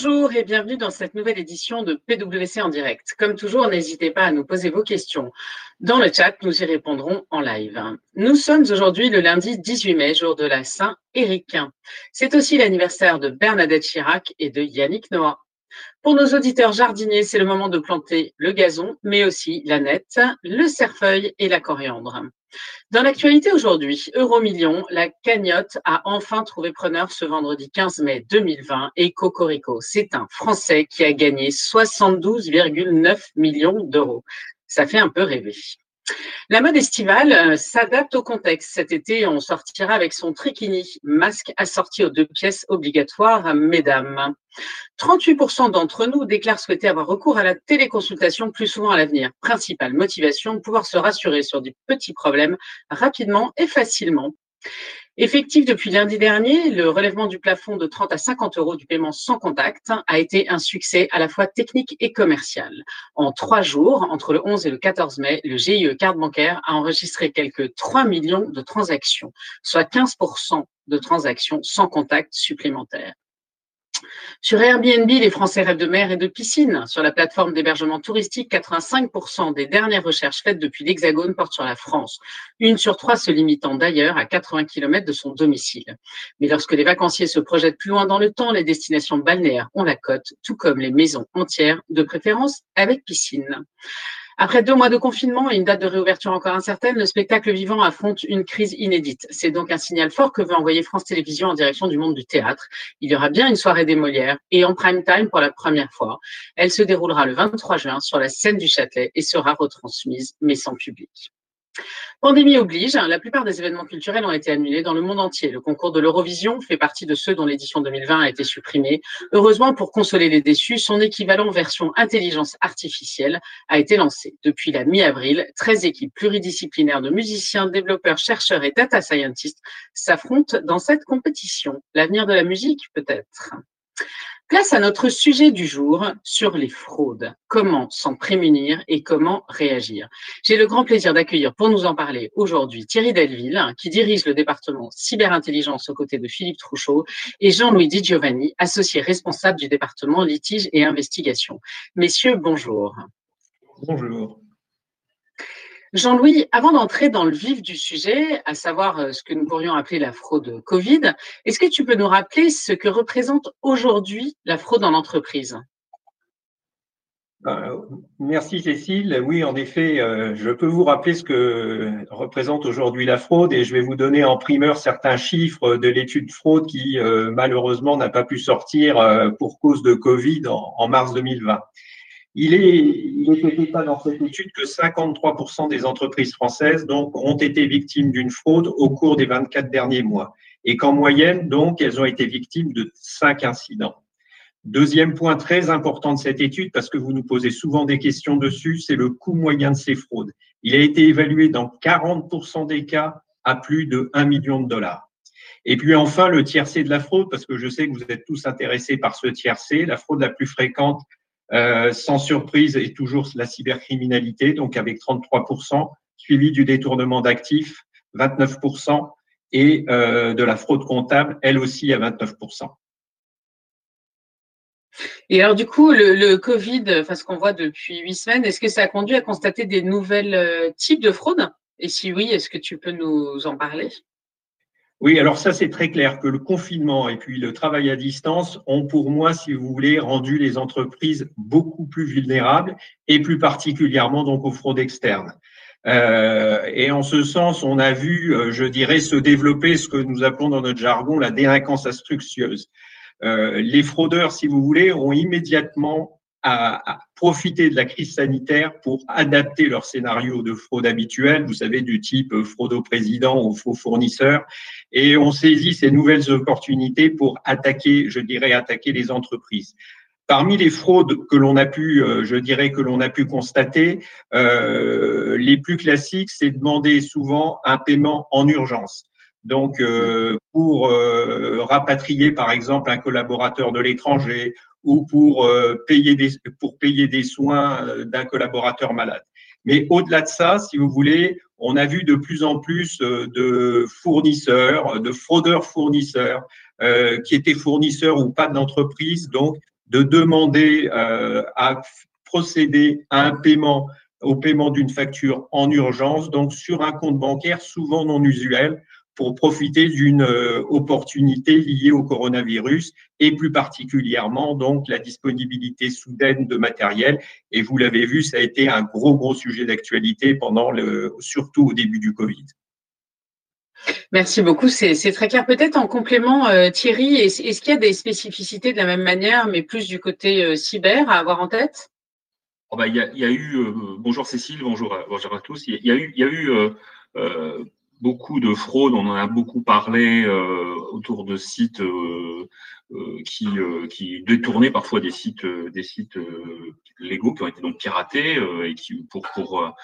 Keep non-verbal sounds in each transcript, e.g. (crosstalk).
Bonjour et bienvenue dans cette nouvelle édition de PwC en direct. Comme toujours, n'hésitez pas à nous poser vos questions. Dans le chat, nous y répondrons en live. Nous sommes aujourd'hui le lundi 18 mai, jour de la Saint-Éric. C'est aussi l'anniversaire de Bernadette Chirac et de Yannick Noah. Pour nos auditeurs jardiniers, c'est le moment de planter le gazon, mais aussi la nette, le cerfeuil et la coriandre. Dans l'actualité aujourd'hui, Euromillion, la cagnotte a enfin trouvé preneur ce vendredi 15 mai 2020 et Cocorico, c'est un Français qui a gagné 72,9 millions d'euros. Ça fait un peu rêver. La mode estivale euh, s'adapte au contexte. Cet été, on sortira avec son trichini, masque assorti aux deux pièces obligatoires, mesdames. 38% d'entre nous déclarent souhaiter avoir recours à la téléconsultation plus souvent à l'avenir. Principale motivation, pouvoir se rassurer sur des petits problèmes rapidement et facilement. Effectif depuis lundi dernier, le relèvement du plafond de 30 à 50 euros du paiement sans contact a été un succès à la fois technique et commercial. En trois jours, entre le 11 et le 14 mai, le GIE carte bancaire a enregistré quelques 3 millions de transactions, soit 15% de transactions sans contact supplémentaire. Sur Airbnb, les Français rêvent de mer et de piscine. Sur la plateforme d'hébergement touristique, 85% des dernières recherches faites depuis l'Hexagone portent sur la France. Une sur trois se limitant d'ailleurs à 80 km de son domicile. Mais lorsque les vacanciers se projettent plus loin dans le temps, les destinations balnéaires ont la cote, tout comme les maisons entières, de préférence avec piscine. Après deux mois de confinement et une date de réouverture encore incertaine, le spectacle vivant affronte une crise inédite. C'est donc un signal fort que veut envoyer France Télévisions en direction du monde du théâtre. Il y aura bien une soirée des Molières et en prime time pour la première fois. Elle se déroulera le 23 juin sur la scène du Châtelet et sera retransmise, mais sans public. Pandémie oblige, hein, la plupart des événements culturels ont été annulés dans le monde entier. Le concours de l'Eurovision fait partie de ceux dont l'édition 2020 a été supprimée. Heureusement, pour consoler les déçus, son équivalent version intelligence artificielle a été lancé. Depuis la mi-avril, 13 équipes pluridisciplinaires de musiciens, développeurs, chercheurs et data scientists s'affrontent dans cette compétition. L'avenir de la musique, peut-être? Place à notre sujet du jour sur les fraudes. Comment s'en prémunir et comment réagir J'ai le grand plaisir d'accueillir pour nous en parler aujourd'hui Thierry Delville, qui dirige le département cyberintelligence aux côtés de Philippe Trouchot, et Jean-Louis Di Giovanni, associé responsable du département litige et investigation. Messieurs, bonjour. Bonjour. Jean-Louis, avant d'entrer dans le vif du sujet, à savoir euh, ce que nous pourrions appeler la fraude Covid, est-ce que tu peux nous rappeler ce que représente aujourd'hui la fraude en entreprise? Euh, Merci Cécile. Oui, en effet, euh, je peux vous rappeler ce que représente aujourd'hui la fraude et je vais vous donner en primeur certains chiffres de l'étude fraude qui malheureusement n'a pas pu sortir pour cause de Covid en mars 2020. Il est, il dans cette étude que 53% des entreprises françaises ont été victimes d'une fraude au cours des 24 derniers mois et qu'en moyenne, elles ont été victimes de 5 incidents. Deuxième point très important de cette étude, parce que vous nous posez souvent des questions dessus, c'est le coût moyen de ces fraudes. Il a été évalué dans 40% des cas à plus de 1 million de dollars. Et puis enfin, le tiercé de la fraude, parce que je sais que vous êtes tous intéressés par ce tiercé. La fraude la plus fréquente, euh, sans surprise, et toujours la cybercriminalité, donc avec 33%, suivi du détournement d'actifs, 29%, et euh, de la fraude comptable, elle aussi à 29%. Et alors du coup, le, le Covid, enfin ce qu'on voit depuis huit semaines, est-ce que ça a conduit à constater des nouvelles euh, types de fraudes Et si oui, est-ce que tu peux nous en parler? Oui, alors ça c'est très clair que le confinement et puis le travail à distance ont pour moi, si vous voulez, rendu les entreprises beaucoup plus vulnérables et plus particulièrement donc aux fraudes externes. Euh, et en ce sens, on a vu, euh, je dirais, se développer ce que nous appelons dans notre jargon la délinquance astucieuse. Euh, les fraudeurs, si vous voulez, ont immédiatement à, profiter de la crise sanitaire pour adapter leur scénario de fraude habituel, vous savez, du type fraude au président ou faux fournisseur, et on saisit ces nouvelles opportunités pour attaquer, je dirais, attaquer les entreprises. Parmi les fraudes que l'on a pu, euh, je dirais que l'on a pu constater, euh, les plus classiques, c'est demander souvent un paiement en urgence. Donc, euh, pour rapatrier, par exemple, un collaborateur de l'étranger ou pour euh, payer des pour payer des soins euh, d'un collaborateur malade. Mais au-delà de ça, si vous voulez, on a vu de plus en plus euh, de fournisseurs, de fraudeurs fournisseurs, qui étaient fournisseurs ou pas d'entreprise, donc de demander à procéder à un paiement au paiement d'une facture en urgence, donc sur un compte bancaire souvent non usuel, pour profiter d'une euh, opportunité liée au coronavirus et plus particulièrement donc la disponibilité soudaine de matériel. Et vous l'avez vu, ça a été un gros gros sujet d'actualité pendant le, surtout au début du Covid. Merci beaucoup, c'est très clair. Peut-être en complément, euh, Thierry, est-ce qu'il y a des spécificités de la même manière, mais plus du côté euh, cyber à avoir en tête? Oh bah, il, y a, il, y a, eu, bonjour Cécile, bonjour, bonjour à tous, il y a eu, il y a eu beaucoup de fraudes, on en a beaucoup parlé euh, autour de sites euh, euh, qui, qui détournaient parfois des sites, des sites légaux qui ont été donc piratés et qui pour pour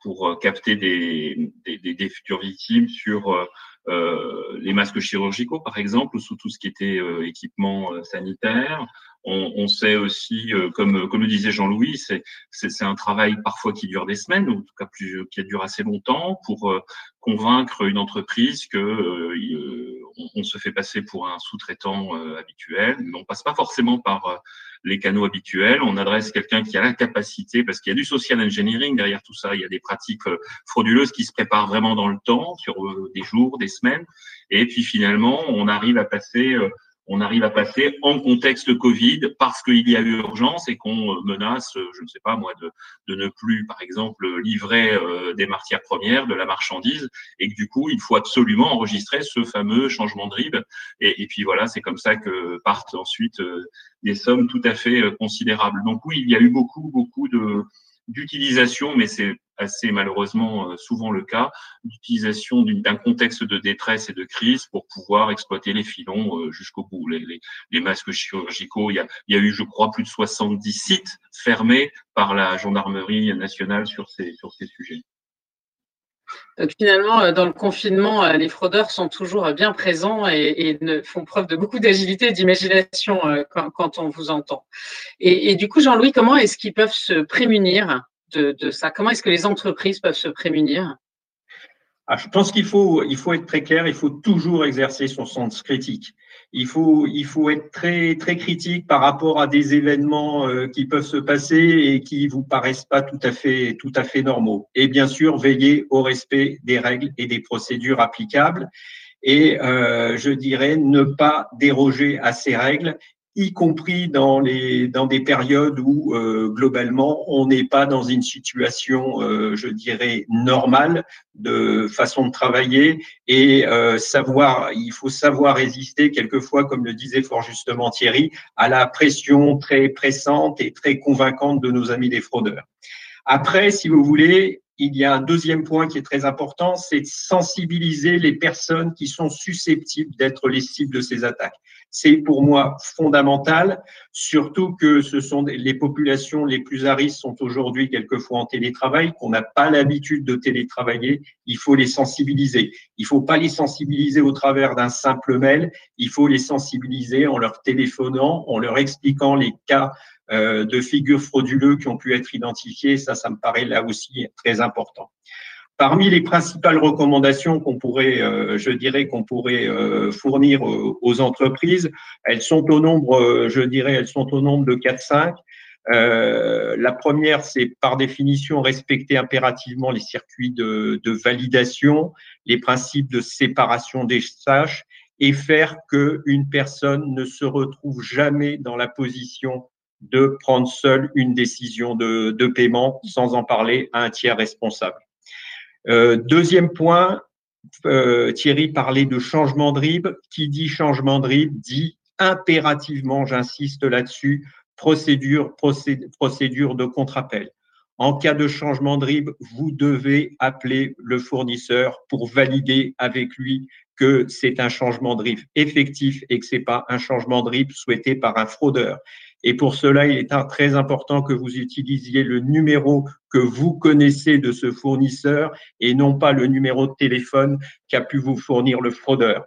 pour capter des, des, des futures victimes sur les masques chirurgicaux par exemple, ou sous tout ce qui était équipement sanitaire. On, sait aussi, comme, comme le disait Jean-Louis, c'est un travail parfois qui dure des semaines, ou en tout cas plus, qui dure assez longtemps, pour convaincre une entreprise que euh, on, se fait passer pour un sous-traitant euh, habituel. Mais on passe pas forcément par euh, les canaux habituels. On adresse quelqu'un qui a la capacité, parce qu'il y a du social engineering derrière tout ça. Il y a des pratiques frauduleuses qui se préparent vraiment dans le temps, sur des jours, des semaines. Et puis finalement, on arrive à passer on arrive à passer en contexte Covid parce qu'il y a urgence et qu'on menace, je ne sais pas moi, de, de ne plus, par exemple, livrer euh, des matières premières, de la marchandise, et que du coup, il faut absolument enregistrer ce fameux changement de RIB. Et, puis voilà, c'est comme ça que partent ensuite euh, des sommes tout à fait euh, considérables. Donc oui, il y a eu beaucoup, beaucoup de d'utilisation, mais c'est assez malheureusement euh, souvent le cas, d'utilisation d'un contexte de détresse et de crise pour pouvoir exploiter les filons euh, jusqu'au bout. Les, masques chirurgicaux, il y, a, eu, je crois, plus de 70 sites fermés par la gendarmerie nationale sur ces, sur ces sujets. Donc finalement, euh, dans le confinement, les fraudeurs sont toujours bien présents et, font preuve de beaucoup d'agilité et d'imagination quand, on vous entend. Et du coup, Jean-Louis, comment est-ce qu'ils peuvent se prémunir Comment est-ce que les entreprises peuvent se prémunir? Ah, je pense qu'il faut, il faut être très clair, il faut toujours exercer son sens critique. Il faut, il faut être très, très critique par rapport à des événements euh, qui peuvent se passer et qui vous paraissent pas tout à fait, tout à fait normaux. Et bien sûr, veiller au respect des règles et des procédures applicables. Et euh, je dirais ne pas déroger à ces règles y compris dans, les, dans des périodes où euh, globalement on n'est pas dans une situation, euh, je dirais, normale de façon de travailler et euh, savoir, il faut savoir résister quelquefois, comme le disait fort justement Thierry, à la pression très pressante et très convaincante de nos amis des fraudeurs. Après, si vous voulez, il y a un deuxième point qui est très important, c'est de sensibiliser les personnes qui sont susceptibles d'être les cibles de ces attaques. C'est pour moi fondamental, surtout que ce sont les populations les plus à risque sont aujourd'hui quelquefois en télétravail, qu'on n'a pas l'habitude de télétravailler. Il faut les sensibiliser. Il faut pas les sensibiliser au travers d'un simple mail. Il faut les sensibiliser en leur téléphonant, en leur expliquant les cas euh, de figures frauduleux qui ont pu être identifiées. Ça, ça me paraît là aussi très important. Parmi les principales recommandations qu'on pourrait, euh, je dirais, qu'on pourrait euh, fournir aux, entreprises, elles sont au nombre, euh, je dirais, elles sont au nombre de 4-5. la première, c'est par définition respecter impérativement les circuits de, validation, les principes de séparation des tâches et faire qu'une personne ne se retrouve jamais dans la position de prendre seule une décision de paiement sans en parler à un tiers responsable. Euh, deuxième point, euh, Thierry parlait de changement de RIB. Qui dit changement de RIB dit impérativement, j'insiste là-dessus, procédure, procédure de contre-appel. En cas de changement de RIB, vous devez appeler le fournisseur pour valider avec lui que c'est un changement de RIB effectif et que c'est pas un changement de RIB souhaité par un fraudeur. Et pour cela, il est très important que vous utilisiez le numéro que vous connaissez de ce fournisseur et non pas le numéro de téléphone qu'a pu vous fournir le fraudeur.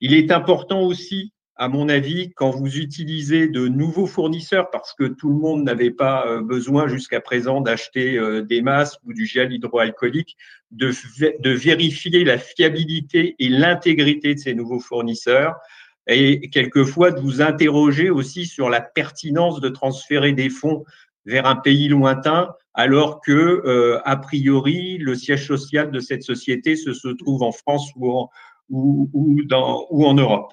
Il est important aussi, à mon avis, quand vous utilisez de nouveaux fournisseurs, parce que tout le monde n'avait pas euh, besoin jusqu'à présent d'acheter euh, des masques ou du gel hydroalcoolique, de, de vérifier la fiabilité et l'intégrité de ces nouveaux fournisseurs et quelquefois de vous interroger aussi sur la pertinence de transférer des fonds vers un pays lointain alors que, euh, a priori, le siège social de cette société se, trouve en France ou en, Europe.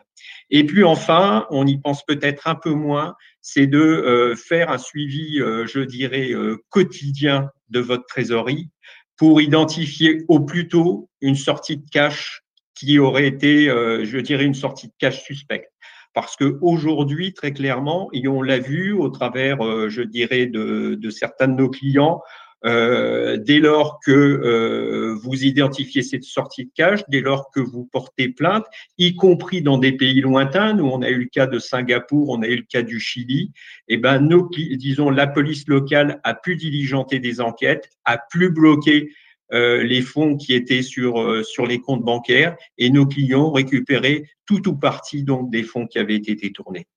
Et puis enfin, on y pense peut-être un peu moins, c'est de euh, faire un suivi, euh, je dirais, quotidien de votre trésorerie pour identifier au plus tôt une sortie de cash qui aurait été, euh, je dirais, une sortie de cash suspecte. Parce que aujourd'hui, très clairement, et on l'a vu au travers, euh, je dirais, de, de, certains de nos clients, euh, dès lors que vous identifiez cette sortie de cash, dès lors que vous portez plainte, y compris dans des pays lointains, nous on a eu le cas de Singapour, on a eu le cas du Chili, et eh ben nos, disons la police locale a pu diligenter des enquêtes, a pu bloquer les fonds qui étaient sur euh, sur les comptes bancaires et nos clients récupéraient tout ou partie donc des fonds qui avaient été détournés.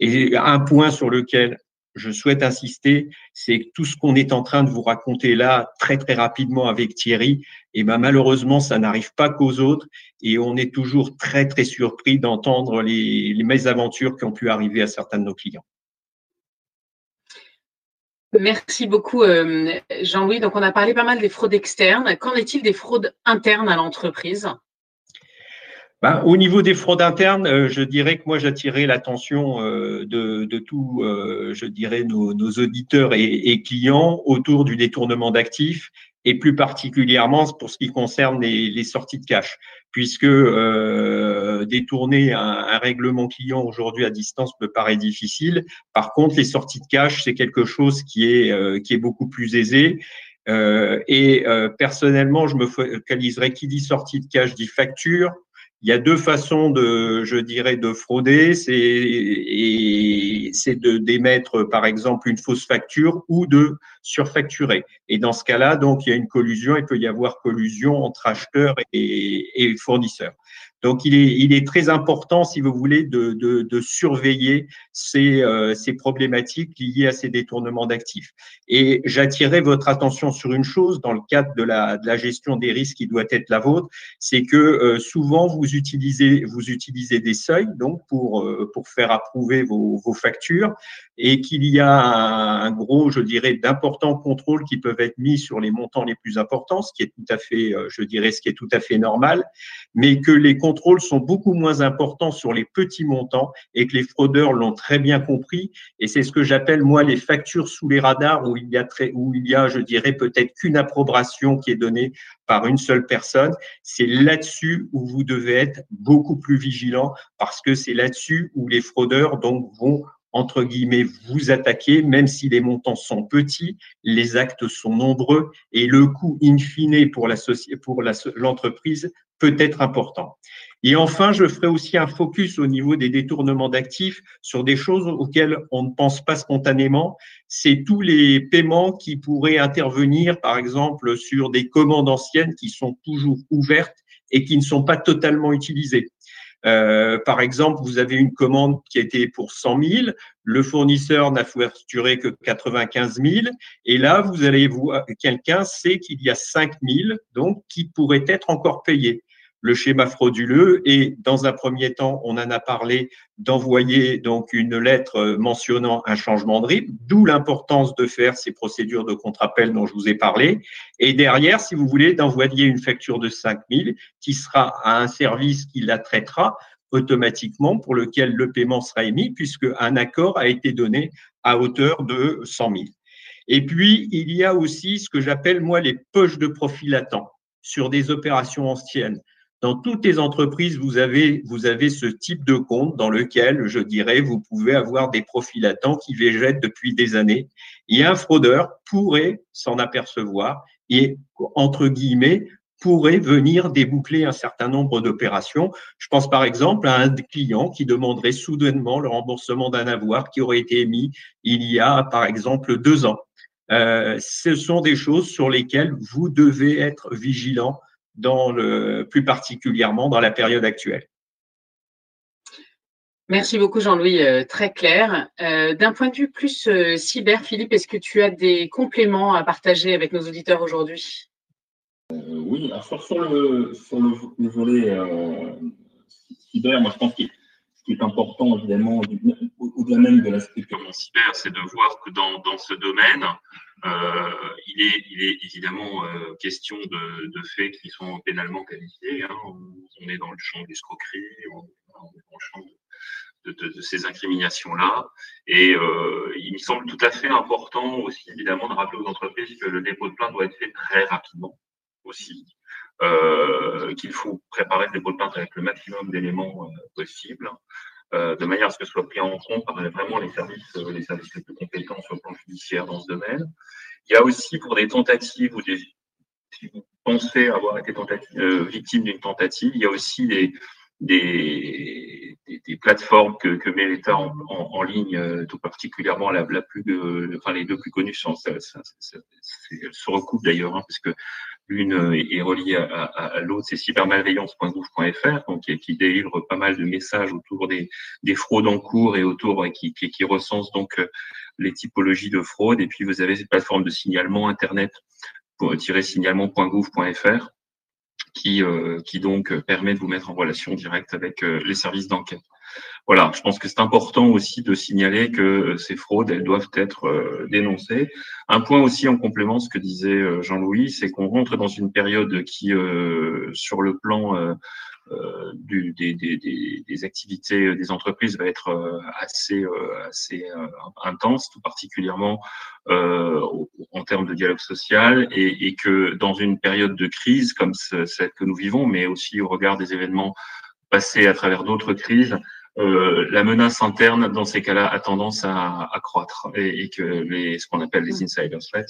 Et un point sur lequel je souhaite insister, c'est que tout ce qu'on est en train de vous raconter là, très très rapidement avec Thierry, et eh ben malheureusement, ça n'arrive pas qu'aux autres, et on est toujours très très surpris d'entendre les mésaventures qui ont pu arriver à certains de nos clients. Merci beaucoup, euh, Jean-Louis. Donc, on a parlé pas mal des fraudes externes. Qu'en est-il des fraudes internes à l'entreprise? Ben, au niveau des fraudes internes, euh, je dirais que moi j'attirais l'attention euh, de, tous, je dirais, nos, auditeurs et, clients autour du détournement d'actifs et plus particulièrement pour ce qui concerne les, sorties de cash, puisque euh, détourner un, règlement client aujourd'hui à distance me paraît difficile. Par contre, les sorties de cash, c'est quelque chose qui est, qui est beaucoup plus aisé. et personnellement, je me focaliserai qui dit sortie de cash dit facture, il y a deux façons de, je dirais, de frauder. C'est c'est de d'émettre, par exemple, une fausse facture ou de surfacturer. Et dans ce cas-là, donc, il y a une collusion. Il peut y avoir collusion entre acheteurs et, et fournisseurs. Donc, il est, il est très important, si vous voulez, de, de, de surveiller ces, euh, ces problématiques liées à ces détournements d'actifs. Et j'attirerai votre attention sur une chose dans le cadre de la, de la gestion des risques qui doit être la vôtre, c'est que euh, souvent vous utilisez, vous utilisez des seuils donc pour, euh, pour faire approuver vos, vos factures et qu'il y a un, gros, je dirais, d'importants contrôles qui peuvent être mis sur les montants les plus importants, ce qui est tout à fait, euh, je dirais, ce qui est tout à fait normal, mais que les sont beaucoup moins importants sur les petits montants et que les fraudeurs l'ont très bien compris. Et c'est ce que j'appelle, moi, les factures sous les radars où il y a très, où il y a, je dirais, peut-être qu'une approbation qui est donnée par une seule personne. C'est là-dessus où vous devez être beaucoup plus vigilant parce que c'est là-dessus où les fraudeurs, donc, vont entre guillemets, vous attaquer, même si les montants sont petits, les actes sont nombreux et le coût in fine pour l'entreprise peut être important. Et enfin, je ferai aussi un focus au niveau des détournements d'actifs sur des choses auxquelles on ne pense pas spontanément. C'est tous les paiements qui pourraient intervenir, par exemple, sur des commandes anciennes qui sont toujours ouvertes et qui ne sont pas totalement utilisées. Euh, par exemple, vous avez une commande qui a été pour 100 000, le fournisseur n'a facturé que 95 000, et là, vous allez voir, quelqu'un sait qu'il y a 5 000, donc qui pourraient être encore payés le schéma frauduleux et dans un premier temps, on en a parlé d'envoyer donc une lettre mentionnant un changement de RIB, d'où l'importance de faire ces procédures de contre-appel dont je vous ai parlé. Et derrière, si vous voulez, d'envoyer une facture de 5000 qui sera à un service qui la traitera automatiquement pour lequel le paiement sera émis puisque un accord a été donné à hauteur de 100 000. Et puis, il y a aussi ce que j'appelle, moi, les poches de profit latent sur des opérations anciennes. Dans toutes les entreprises, vous avez, vous avez ce type de compte dans lequel, je dirais, vous pouvez avoir des profils latents qui végètent depuis des années. Et un fraudeur pourrait s'en apercevoir et, entre guillemets, pourrait venir déboucler un certain nombre d'opérations. Je pense par exemple à un client qui demanderait soudainement le remboursement d'un avoir qui aurait été émis il y a, par exemple, deux ans. Euh, ce sont des choses sur lesquelles vous devez être vigilant dans le, plus particulièrement dans la période actuelle. Merci beaucoup Jean-Louis, euh, très clair. Euh, D'un point de vue plus euh, cyber, Philippe, est-ce que tu as des compléments à partager avec nos auditeurs aujourd'hui? Euh, Oui, alors sur, le, sur le, le volet euh, cyber, moi je pense ce qui est important, évidemment, au-delà même de l'aspect purement cyber, c'est de voir que dans, dans ce domaine, euh, il, est, il est évidemment euh, question de, de, faits qui sont pénalement qualifiés. Hein. On, est dans le champ de l'escroquerie, on, on est dans le champ de, de, de ces incriminations-là. Et euh, il me semble tout à fait important aussi, évidemment, de rappeler aux entreprises que le dépôt de plainte doit être fait très rapidement aussi. Euh, qu'il faut préparer le dépôt de plainte avec le maximum d'éléments euh, possibles, euh, de manière à ce que ce soit pris en compte par vraiment les services, les services les plus compétents sur le plan judiciaire dans ce domaine. Il y a aussi pour des tentatives ou des si vous pensez avoir été victime d'une tentative, il y a aussi des, des, plateformes que, met l'État en, ligne, tout particulièrement la, plus, enfin les deux plus connues sont, ça, se recoupent d'ailleurs, hein, parce que L'une est reliée à, à, l'autre, c'est cybermalveillance.gouv.fr, donc qui, délivre pas mal de messages autour des, des fraudes en cours et autour qui, qui, qui, recense donc euh, les typologies de fraude. Et puis vous avez cette plateforme de signalement internet signalement.gouv.fr qui, euh, qui donc permet de vous mettre en relation directe avec euh, les services d'enquête. Voilà, je pense que c'est important aussi de signaler que euh, ces fraudes, elles doivent être euh, dénoncées. Un point aussi en complément ce que disait euh, Jean-Louis, c'est qu'on rentre dans une période qui, sur le plan du, des, des, des, activités des entreprises va être assez, assez intense, tout particulièrement en termes de dialogue social, et, et, que dans une période de crise comme celle que nous vivons, mais aussi au regard des événements passés à travers d'autres crises, euh, la menace interne, dans ces cas-là, a tendance à, à croître et, et, que les, ce qu'on appelle les insider threats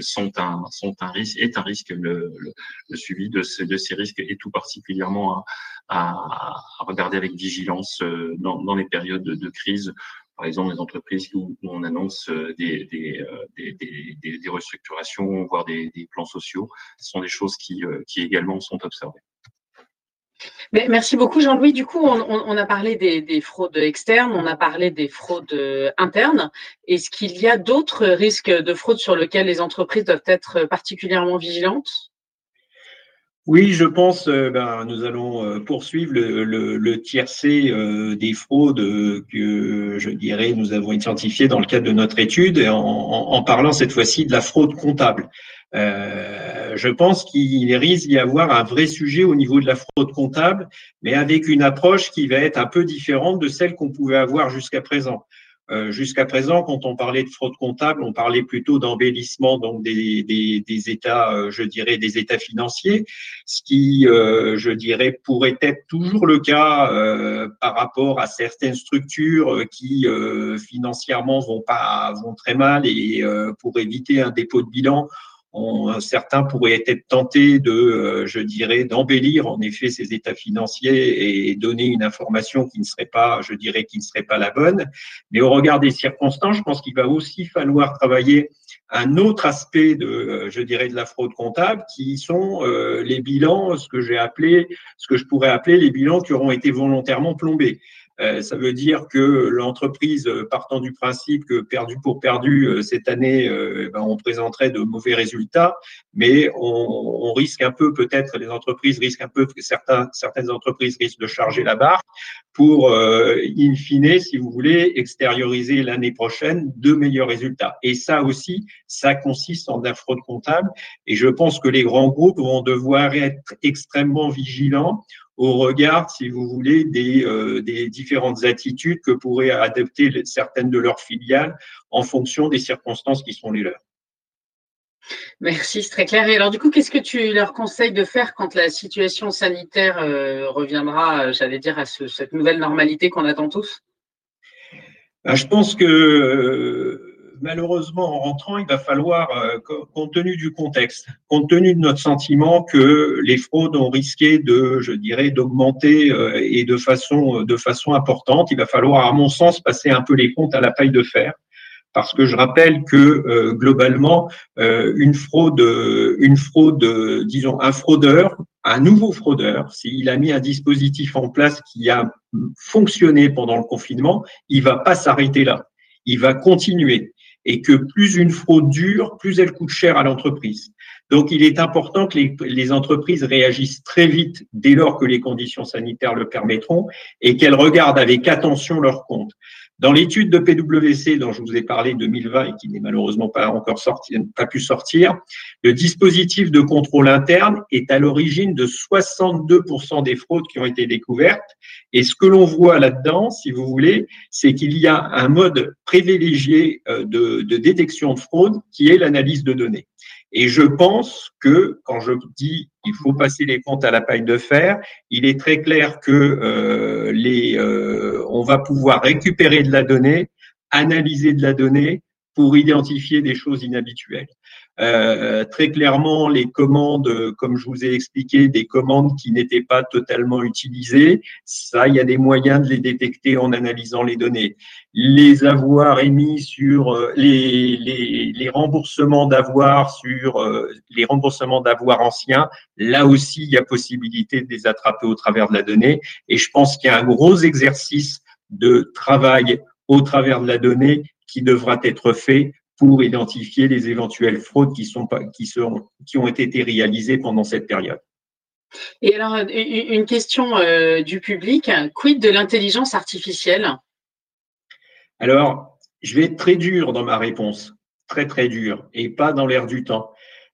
sont un, sont un risque, est un risque, le, le, le suivi de, ce, de, ces risques et tout particulièrement à, à, regarder avec vigilance euh, dans, dans, les périodes de, de, crise. Par exemple, les entreprises où, on annonce euh, des, des, des, des, des restructurations, voire des, plans sociaux, ce sont des choses qui, qui également sont observées merci beaucoup Jean-Louis. Du coup, on, a parlé des, fraudes externes, on a parlé des fraudes euh, internes. Est-ce qu'il y a d'autres risques de fraude sur lesquels les entreprises doivent être particulièrement vigilantes? Oui, je pense, euh, ben, nous allons euh, poursuivre le, le, tiercé des fraudes que, je dirais, nous avons identifiées dans le cadre de notre étude, en, parlant cette fois-ci de la fraude comptable. Euh, je pense qu'il risque d'y avoir un vrai sujet au niveau de la fraude comptable, mais avec une approche qui va être un peu différente de celle qu'on pouvait avoir jusqu'à présent. Euh, jusqu'à présent, quand on parlait de fraude comptable, on parlait plutôt d'embellissement donc des, des, états, euh, je dirais, des états financiers, ce qui, euh, je dirais, pourrait être toujours le cas par rapport à certaines structures qui financièrement vont pas vont très mal et pour éviter un dépôt de bilan, on, certains pourraient être tentés de, euh, je dirais, d'embellir en effet ces états financiers et donner une information qui ne serait pas, je dirais, qui ne serait pas la bonne. Mais au regard des circonstances, je pense qu'il va aussi falloir travailler un autre aspect de, euh, je dirais, de la fraude comptable, qui sont euh, les bilans, ce que j'ai appelé, ce que je pourrais appeler les bilans qui auront été volontairement plombés. Euh, ça veut dire que l'entreprise, euh, partant du principe que perdu pour perdu, euh, cette année, ben, on présenterait de mauvais résultats, mais on, risque un peu, peut-être, les entreprises risquent un peu, certains, certaines entreprises risquent de charger la barre pour, in fine, si vous voulez, extérioriser l'année prochaine de meilleurs résultats. Et ça aussi, ça consiste en de la fraude comptable. Et je pense que les grands groupes vont devoir être extrêmement vigilants au regard, si vous voulez, des, euh, des différentes attitudes que pourraient adopter certaines de leurs filiales en fonction des circonstances qui sont les leurs. Merci, c'est très clair. Et alors, du coup, qu'est-ce que tu leur conseilles de faire quand la situation sanitaire euh, reviendra, euh, j'allais dire, à ce, cette nouvelle normalité qu'on attend tous? Ben, Je pense que malheureusement, en rentrant, il va falloir, euh, compte tenu du contexte, compte tenu de notre sentiment que les fraudes ont risqué de, je dirais, d'augmenter euh, et de façon, de façon importante, il va falloir, à mon sens, passer un peu les comptes à la paille de fer. Parce que je rappelle que euh, globalement, une fraude, une fraude, disons, un fraudeur, un nouveau fraudeur, s'il a mis un dispositif en place qui a fonctionné pendant le confinement, il va pas s'arrêter là. Il va continuer et que plus une fraude dure, plus elle coûte cher à l'entreprise. Donc, il est important que les, entreprises réagissent très vite dès lors que les conditions sanitaires le permettront et qu'elles regardent avec attention leurs comptes. Dans l'étude de PwC dont je vous ai parlé 2020 et qui n'est malheureusement pas encore sorti, pas pu sortir, le dispositif de contrôle interne est à l'origine de 62% des fraudes qui ont été découvertes. Et ce que l'on voit là-dedans, si vous voulez, c'est qu'il y a un mode privilégié euh, de, de détection de fraude qui est l'analyse de données. Et je pense que quand je dis il faut passer les comptes à la paille de fer, il est très clair que euh, les, euh, on va pouvoir récupérer de la donnée, analyser de la donnée pour identifier des choses inhabituelles. Euh, très clairement, les commandes, comme je vous ai expliqué, des commandes qui n'étaient pas totalement utilisées, ça, il y a des moyens de les détecter en analysant les données. Les avoirs émis sur euh, les, les, les remboursements d'avoirs sur euh, les remboursements d'avoirs anciens, là aussi, il y a possibilité de les attraper au travers de la donnée. Et je pense qu'il y a un gros exercice de travail au travers de la donnée qui devra être fait pour identifier les éventuelles fraudes qui, sont, qui, qui ont été réalisées pendant cette période. Et alors, une question euh, du public, quid de l'intelligence artificielle? Alors, je vais être très dur dans ma réponse, très très dur, et pas dans l'air du temps.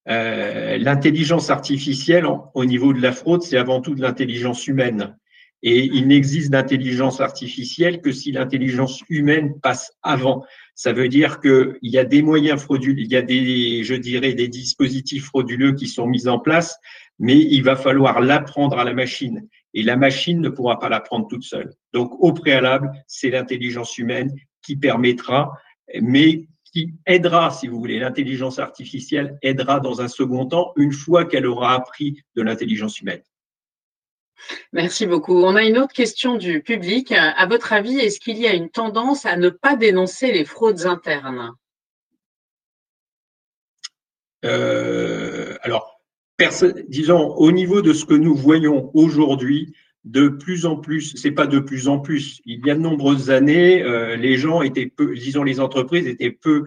Euh, l'intelligence artificielle, au niveau de la fraude, c'est avant tout de l'intelligence humaine. Et il n'existe d'intelligence artificielle que si l'intelligence humaine passe avant. Ça veut dire qu'il y a des moyens frauduleux, il y a des, je dirais, des dispositifs frauduleux qui sont mis en place, mais il va falloir l'apprendre à la machine. Et la machine ne pourra pas l'apprendre toute seule. Donc, au préalable, c'est l'intelligence humaine qui permettra, mais qui aidera, si vous voulez, l'intelligence artificielle aidera dans un second temps, une fois qu'elle aura appris de l'intelligence humaine. Merci beaucoup. On a une autre question du public. À votre avis, est-ce qu'il y a une tendance à ne pas dénoncer les fraudes internes? Euh, Alors, disons, au niveau de ce que nous voyons aujourd'hui, de plus en plus, c'est pas de plus en plus. Il y a de nombreuses années, euh, les gens étaient peu, disons, les entreprises étaient peu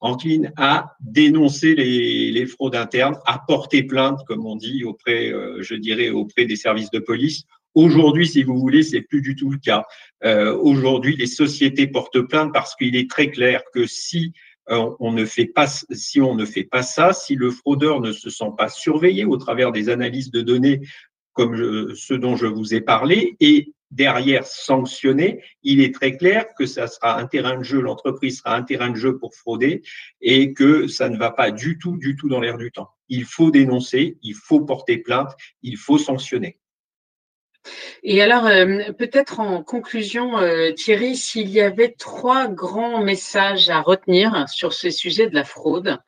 encline à dénoncer les, les, fraudes internes, à porter plainte, comme on dit, auprès, euh, je dirais, auprès des services de police. Aujourd'hui, si vous voulez, c'est plus du tout le cas. Euh, Aujourd'hui, les sociétés portent plainte parce qu'il est très clair que si euh, on ne fait pas, si on ne fait pas ça, si le fraudeur ne se sent pas surveillé au travers des analyses de données comme je, ce dont je vous ai parlé, et derrière sanctionner, il est très clair que ça sera un terrain de jeu, l'entreprise sera un terrain de jeu pour frauder et que ça ne va pas du tout, du tout dans l'air du temps. Il faut dénoncer, il faut porter plainte, il faut sanctionner. Et alors, euh, peut-être en conclusion, euh, Thierry, s'il y avait trois grands messages à retenir sur ce sujet de la fraude,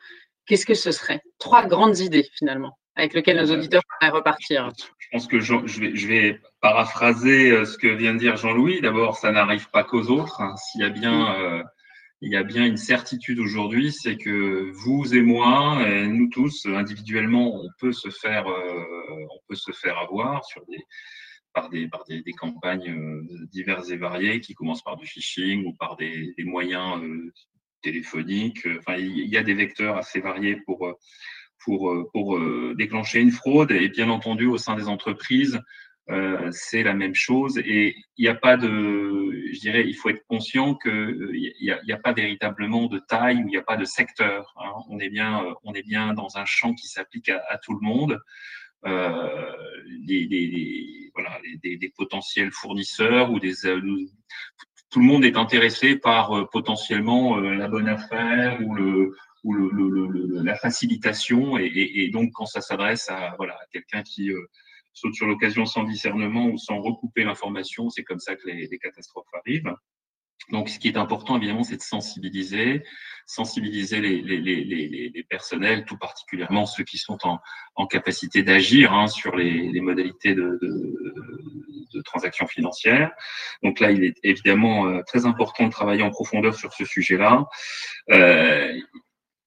qu'est-ce que ce serait? Trois grandes idées finalement avec lesquelles nos auditeurs pourraient repartir pense que je, vais, je, vais, paraphraser euh, ce que vient de dire Jean-Louis. D'abord, ça n'arrive pas qu'aux autres. Hein. S'il y a bien, euh, il y a bien une certitude aujourd'hui, c'est que vous et moi, et nous tous, individuellement, on peut se faire, euh, on peut se faire avoir sur des, par des, par des, des campagnes diverses et variées qui commencent par du phishing ou par des, des moyens euh, téléphoniques. Enfin, il y a des vecteurs assez variés pour pour, euh, euh, déclencher une fraude. Et bien entendu, au sein des entreprises, euh, c'est la même chose. Et il n'y a pas de, je dirais, il faut être conscient qu'il n'y a, pas véritablement de taille ou il n'y a pas de secteur. Hein. On est bien, on est bien dans un champ qui s'applique à, tout le monde. Des, voilà, des, potentiels fournisseurs ou des tout le monde est intéressé par potentiellement la bonne affaire ou le ou le, le, la facilitation. Et, et, et, donc, quand ça s'adresse à, voilà, à quelqu'un qui euh, saute sur l'occasion sans discernement ou sans recouper l'information, c'est comme ça que les, les, catastrophes arrivent. Donc, ce qui est important, évidemment, c'est de sensibiliser, sensibiliser les, les, les, les, personnels, tout particulièrement ceux qui sont en, en capacité d'agir hein, sur les, modalités de, de, de, transactions financières. Donc là, il est évidemment euh, très important de travailler en profondeur sur ce sujet-là. Euh,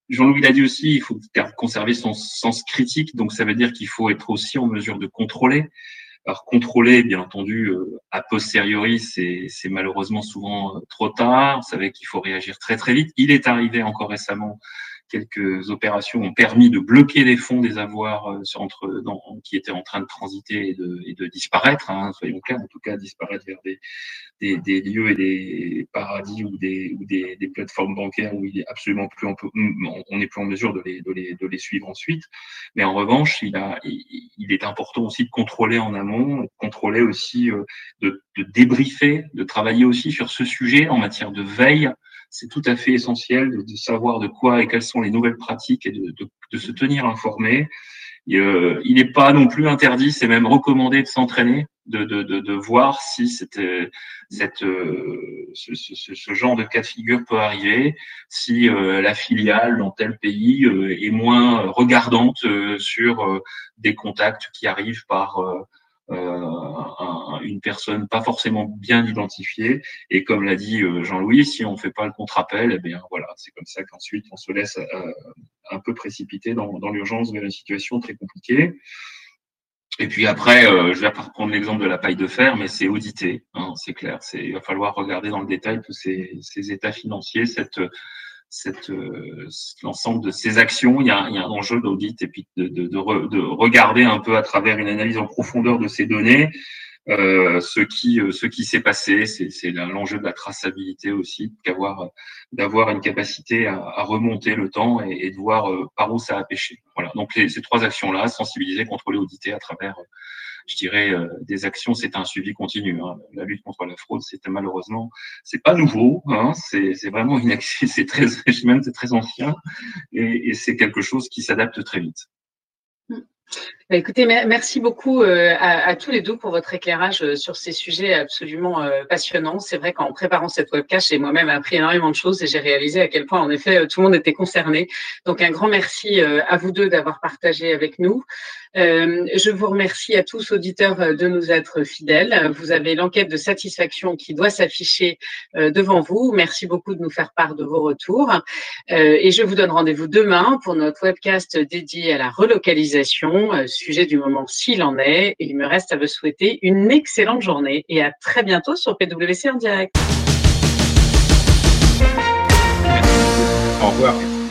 Jean-Louis l'a dit aussi, il faut conserver son sens critique, donc ça veut dire qu'il faut être aussi en mesure de contrôler. Alors contrôler, bien entendu, euh, a posteriori, c'est malheureusement souvent euh, trop tard. Vous savez qu'il faut réagir très très vite. Il est arrivé encore récemment quelques opérations ont permis de bloquer des fonds des avoirs euh, qui étaient en train de transiter et de, disparaître, hein, soyons clairs, en tout cas disparaître vers des, lieux et des paradis ou des, plateformes bancaires où il est absolument plus on n'est plus en mesure de les, les, les suivre ensuite. Mais en revanche, il, est important aussi de contrôler en amont, de contrôler aussi, euh, de débriefer, de travailler aussi sur ce sujet en matière de veille c'est tout à fait essentiel de, savoir de quoi et quelles sont les nouvelles pratiques et de, se tenir informé. Euh, il n'est pas non plus interdit, c'est même recommandé de s'entraîner, de, voir si cette, cette, euh, ce, genre de cas de figure peut arriver, si euh, la filiale dans tel pays est moins regardante sur des contacts qui arrivent par euh, une personne pas forcément bien identifiée. Et comme l'a dit euh, Jean-Louis, si on ne fait pas le contre-appel, eh voilà, c'est comme ça qu'ensuite on se laisse euh, un peu précipiter dans, dans l'urgence vers une situation très compliquée. Et puis après, je vais reprendre l'exemple de la paille de fer, mais c'est audité, hein, c'est clair. Il va falloir regarder dans le détail tous ces, ces états financiers, cette, euh, l'ensemble de ces actions, il y a, un enjeu d'audit et puis de, regarder un peu à travers une analyse en profondeur de ces données euh, ce qui euh, ce qui s'est passé. C'est l'enjeu de la traçabilité aussi, d'avoir d'avoir une capacité à, à, remonter le temps et, et, de voir euh, par où ça a pêché. Voilà. Donc les, ces trois actions-là, sensibiliser, contrôler, auditer à travers je dirais, des actions, c'est un suivi continu. Hein. La lutte contre la fraude, c'était malheureusement, c'est pas nouveau. Hein. C'est vraiment une action, (laughs) c'est très, (laughs) c'est très ancien, et, et c'est quelque chose qui s'adapte très vite. Bah, écoutez, merci beaucoup euh, à, tous les deux pour votre éclairage euh, sur ces sujets absolument euh, passionnants. C'est vrai qu'en préparant cette webcast, j'ai moi-même appris énormément de choses et j'ai réalisé à quel point, en effet, tout le monde était concerné. Donc, un grand merci à vous deux d'avoir partagé avec nous. Je vous remercie à tous auditeurs de nous être fidèles. Vous avez l'enquête de satisfaction qui doit s'afficher devant vous. Merci beaucoup de nous faire part de vos retours. et je vous donne rendez-vous demain pour notre webcast dédié à la relocalisation sujet du moment s'il en est. Il me reste à vous souhaiter une excellente journée et à très bientôt sur PWC en direct. Au revoir.